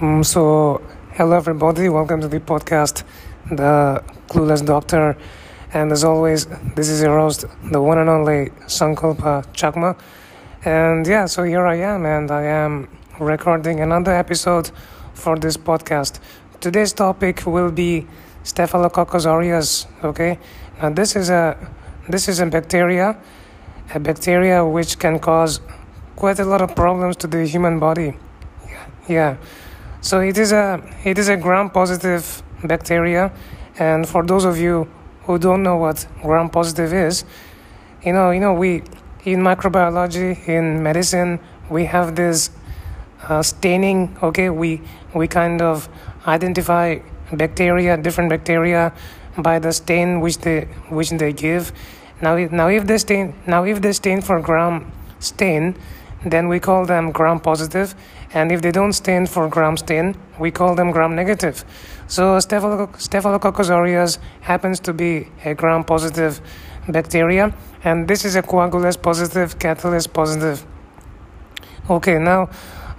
Um, so, hello everybody, welcome to the podcast, The Clueless Doctor. And as always, this is your host, the one and only Sankalpa Chakma. And yeah, so here I am, and I am recording another episode for this podcast. Today's topic will be Staphylococcus aureus. Okay, now this is a this is a bacteria, a bacteria which can cause quite a lot of problems to the human body. Yeah. yeah. So it is a it is a gram positive bacteria, and for those of you who don't know what gram positive is, you know you know we in microbiology in medicine we have this uh, staining. Okay, we we kind of identify bacteria, different bacteria, by the stain which they which they give. Now if, now if they stain now if they stain for gram stain, then we call them gram positive and if they don't stand for gram stain, we call them gram negative. So Staphylococcus aureus happens to be a gram positive bacteria, and this is a coagulase positive, catalase positive. Okay, now,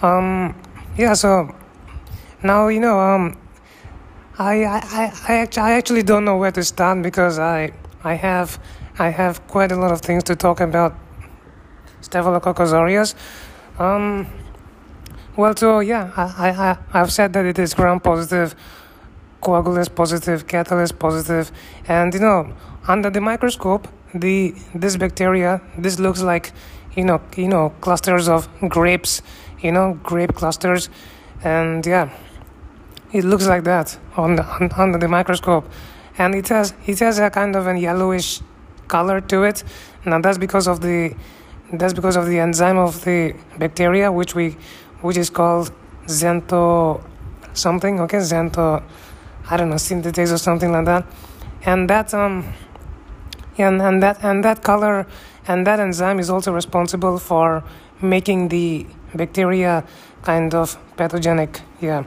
um, yeah, so now you know, um, I, I, I, I actually don't know where to start because I, I have, I have quite a lot of things to talk about Staphylococcus aureus. Um, well, so yeah, I, I, I've said that it is gram positive, coagulase positive, catalase positive, and you know, under the microscope, the this bacteria, this looks like, you know, you know, clusters of grapes, you know, grape clusters, and yeah, it looks like that on the, on, under the microscope, and it has it has a kind of a yellowish color to it. Now that's because of the that's because of the enzyme of the bacteria, which we which is called Zento something, okay, Zento, I don't know, synthetase or something like that, and that um, and and that and that color and that enzyme is also responsible for making the bacteria kind of pathogenic, yeah.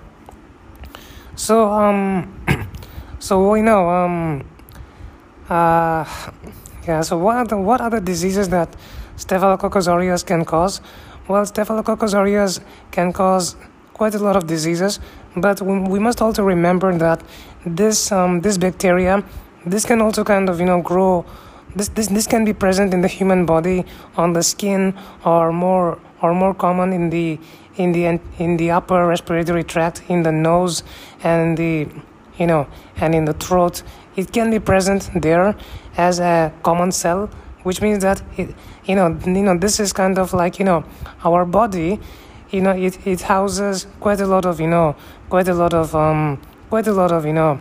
So um, so we know um, uh, yeah. So what are the what are the diseases that Staphylococcus aureus can cause? Well, Staphylococcus aureus can cause quite a lot of diseases, but we must also remember that this um, this bacteria, this can also kind of you know grow. This, this this can be present in the human body on the skin or more or more common in the in the in the upper respiratory tract in the nose and the you know and in the throat it can be present there as a commensal which means that it, you know you know this is kind of like you know our body you know it, it houses quite a lot of you know quite a lot of um quite a lot of you know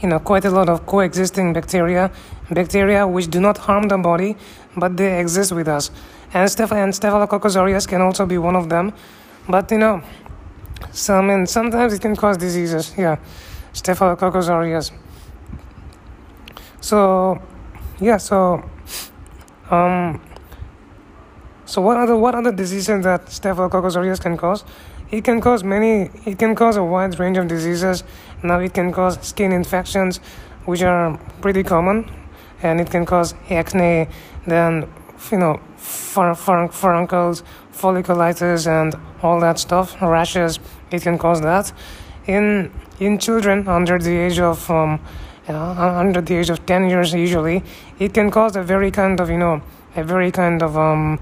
you know quite a lot of coexisting bacteria bacteria which do not harm the body but they exist with us. And, Staph- and staphylococcus aureus can also be one of them. But you know some and sometimes it can cause diseases. Yeah staphylococcus aureus. So yeah so um, so what other what other diseases that Staphylococcus aureus can cause? It can cause many. It can cause a wide range of diseases. Now it can cause skin infections, which are pretty common, and it can cause acne. Then you know, fur, fur, furuncles, folliculitis, and all that stuff. Rashes. It can cause that. In in children under the age of um, uh, under the age of 10 years usually it can cause a very kind of you know a very kind of um,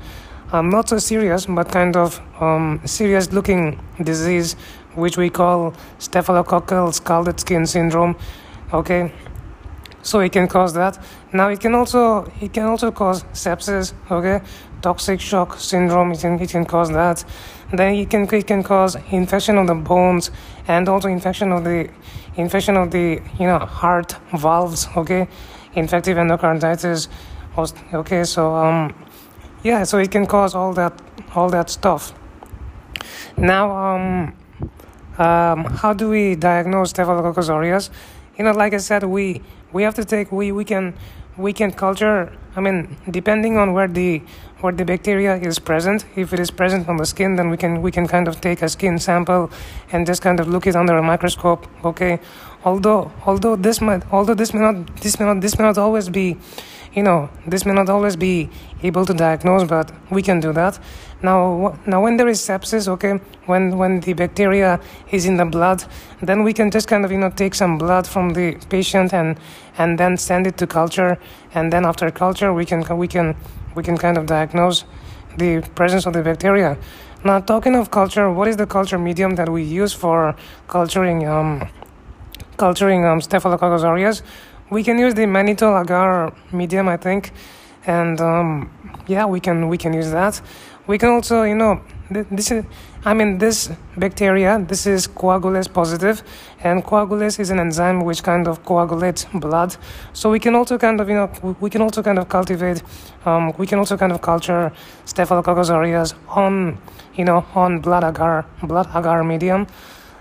um not so serious but kind of um, serious looking disease which we call staphylococcal scalded skin syndrome okay so it can cause that. Now it can also it can also cause sepsis okay? Toxic shock syndrome it can, it can cause that. Then it can it can cause infection of the bones and also infection of the infection of the you know heart valves okay? Infective endocarditis okay? So um yeah so it can cause all that all that stuff. Now um um how do we diagnose staphylococcus aureus you know like i said we we have to take we we can we can culture i mean depending on where the where the bacteria is present if it is present on the skin then we can we can kind of take a skin sample and just kind of look it under a microscope okay? Although although this might although this may not this may not this may not always be you know, this may not always be able to diagnose, but we can do that. Now, now when there is sepsis, okay, when when the bacteria is in the blood, then we can just kind of you know take some blood from the patient and and then send it to culture, and then after culture we can we can we can kind of diagnose the presence of the bacteria. Now, talking of culture, what is the culture medium that we use for culturing um, culturing um, Staphylococcus aureus? We can use the mannitol agar medium, I think, and um, yeah, we can we can use that. We can also, you know, this is I mean this bacteria. This is coagulase positive, and coagulase is an enzyme which kind of coagulates blood. So we can also kind of, you know, we can also kind of cultivate. Um, we can also kind of culture Staphylococcus aureus on you know, on blood agar, blood agar medium.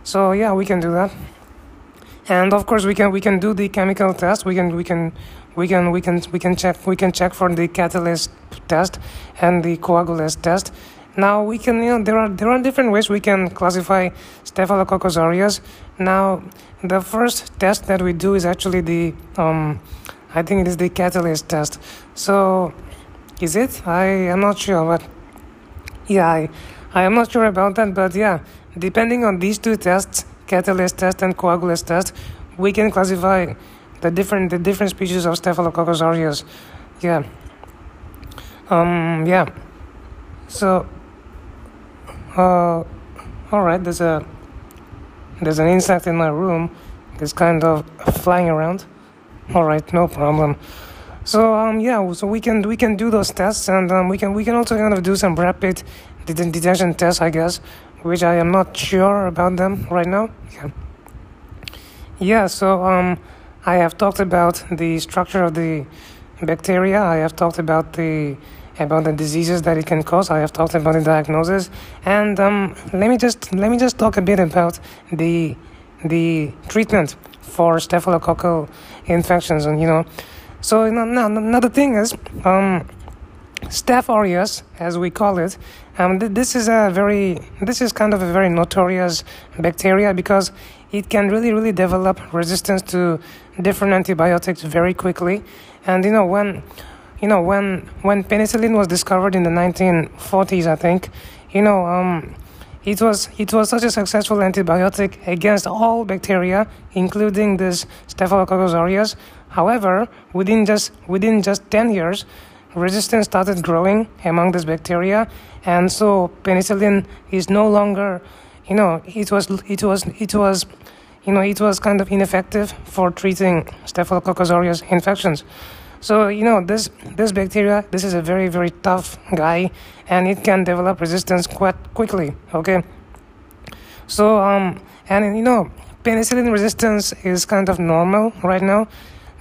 So yeah, we can do that. And of course, we can we can do the chemical test. We can we can we can we can we can check we can check for the catalase test and the coagulase test. Now we can you know there are there are different ways we can classify Staphylococcus aureus. Now the first test that we do is actually the um, I think it is the catalase test. So is it? I am not sure, but yeah, I, I am not sure about that, but yeah, depending on these two tests, catalase test and coagulase test, we can classify the different the different species of Staphylococcus aureus. Yeah. Um. Yeah. So. Uh. All right. There's a. There's an insect in my room. It's kind of flying around. All right. No problem. So um yeah, so we can we can do those tests, and um, we can we can also kind of do some rapid detection tests, I guess, which I am not sure about them right now. Yeah. Yeah. So um, I have talked about the structure of the bacteria. I have talked about the about the diseases that it can cause. I have talked about the diagnosis, and um, let me just let me just talk a bit about the the treatment for staphylococcal infections, and you know. So you now, another thing is, um, Staph aureus, as we call it, um, th- this is a very, this is kind of a very notorious bacteria because it can really, really develop resistance to different antibiotics very quickly. And you know when, you know when when penicillin was discovered in the 1940s, I think, you know, um, it was it was such a successful antibiotic against all bacteria, including this Staphylococcus aureus, However, within just within just 10 years, resistance started growing among this bacteria, and so penicillin is no longer, you know, it was it was it was, you know, it was kind of ineffective for treating Staphylococcus aureus infections. So you know this this bacteria, this is a very very tough guy, and it can develop resistance quite quickly. Okay. So um and you know penicillin resistance is kind of normal right now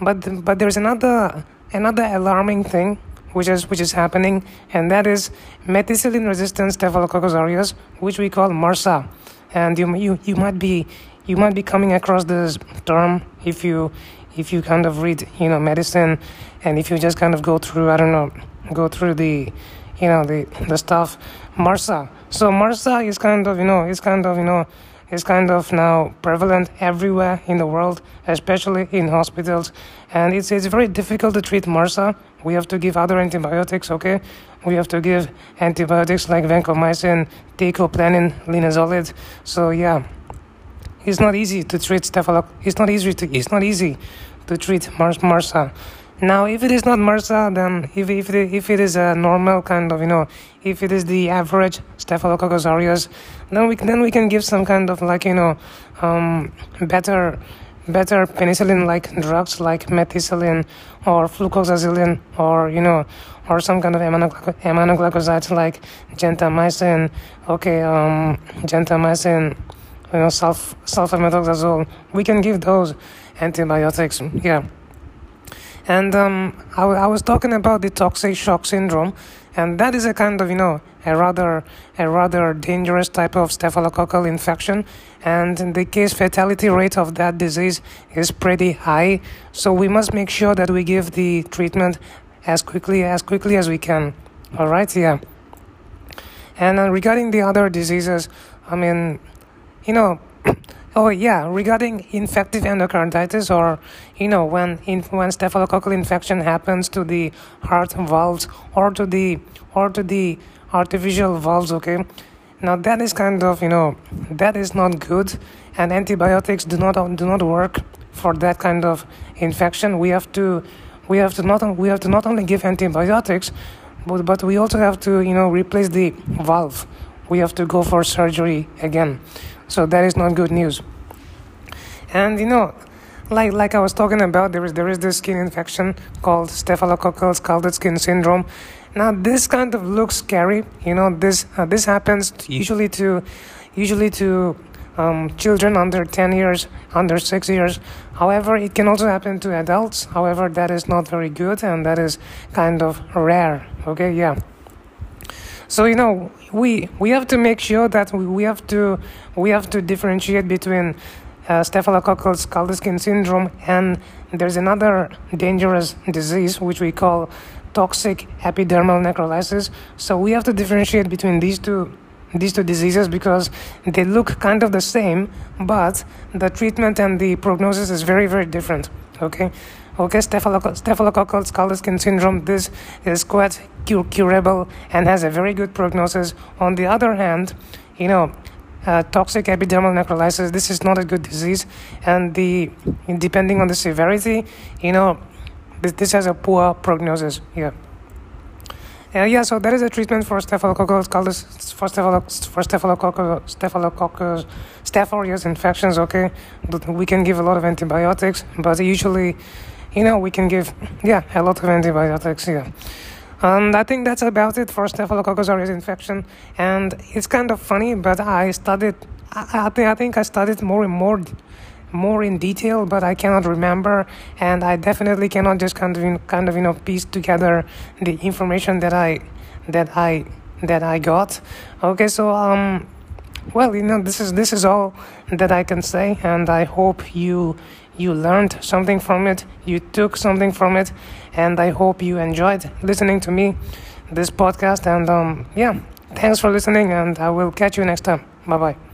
but but there's another another alarming thing which is which is happening, and that is methicillin resistant Staphylococcus aureus, which we call MRSA. And you you you might be you might be coming across this term if you if you kind of read you know medicine, and if you just kind of go through I don't know go through the you know the the stuff MRSA. So MRSA is kind of you know it's kind of you know is kind of now prevalent everywhere in the world, especially in hospitals. And it's, it's very difficult to treat MRSA. We have to give other antibiotics, okay? We have to give antibiotics like vancomycin, teicoplanin, linezolid. So yeah, it's not easy to treat staphylococcus. It's not easy to. It's not easy to treat MRSA. Now, if it is not MRSA, then if if it, if it is a normal kind of you know, if it is the average Staphylococcus aureus, then we can, then we can give some kind of like you know, um, better better penicillin like drugs like methicillin or flucloxacillin or you know or some kind of aminoglycosides like gentamicin. Okay um gentamicin you know sulf sulfamethoxazole we can give those antibiotics. Yeah. And um, I, I was talking about the toxic shock syndrome, and that is a kind of you know a rather a rather dangerous type of staphylococcal infection, and the case fatality rate of that disease is pretty high. So we must make sure that we give the treatment as quickly as quickly as we can. All right, yeah. And uh, regarding the other diseases, I mean, you know. Oh yeah, regarding infective endocarditis, or you know when in, when staphylococcal infection happens to the heart valves or to the or to the artificial valves. Okay, now that is kind of you know that is not good, and antibiotics do not do not work for that kind of infection. We have to we have to not we have to not only give antibiotics, but but we also have to you know replace the valve. We have to go for surgery again. So that is not good news. And you know, like like I was talking about, there is there is this skin infection called staphylococcal scalded skin syndrome. Now this kind of looks scary. You know, this uh, this happens usually to usually to um, children under 10 years, under 6 years. However, it can also happen to adults. However, that is not very good and that is kind of rare. Okay, yeah. So you know, we we have to make sure that we, we have to we have to differentiate between uh, staphylococcal scalded skin syndrome and there's another dangerous disease which we call toxic epidermal necrolysis. So we have to differentiate between these two these two diseases because they look kind of the same, but the treatment and the prognosis is very very different. Okay, Okay, staphylococcal scalded skin syndrome, this is quite cur- curable and has a very good prognosis. On the other hand, you know, uh, toxic epidermal necrolysis, this is not a good disease, and the depending on the severity, you know, this, this has a poor prognosis. Yeah. Uh, yeah, so there is a treatment for staphylococcus for staphylococcus for staphylococcus staph aureus infections. Okay, we can give a lot of antibiotics, but usually you know, we can give, yeah, a lot of antibiotics, yeah. And I think that's about it for Staphylococcus aureus infection. And it's kind of funny, but I studied, I, I, think, I think I studied more and more, more in detail, but I cannot remember, and I definitely cannot just kind of, kind of, you know, piece together the information that I, that I, that I got. Okay, so um, well, you know, this is this is all that I can say, and I hope you you learned something from it, you took something from it, and I hope you enjoyed listening to me, this podcast. And um, yeah, thanks for listening, and I will catch you next time. Bye bye.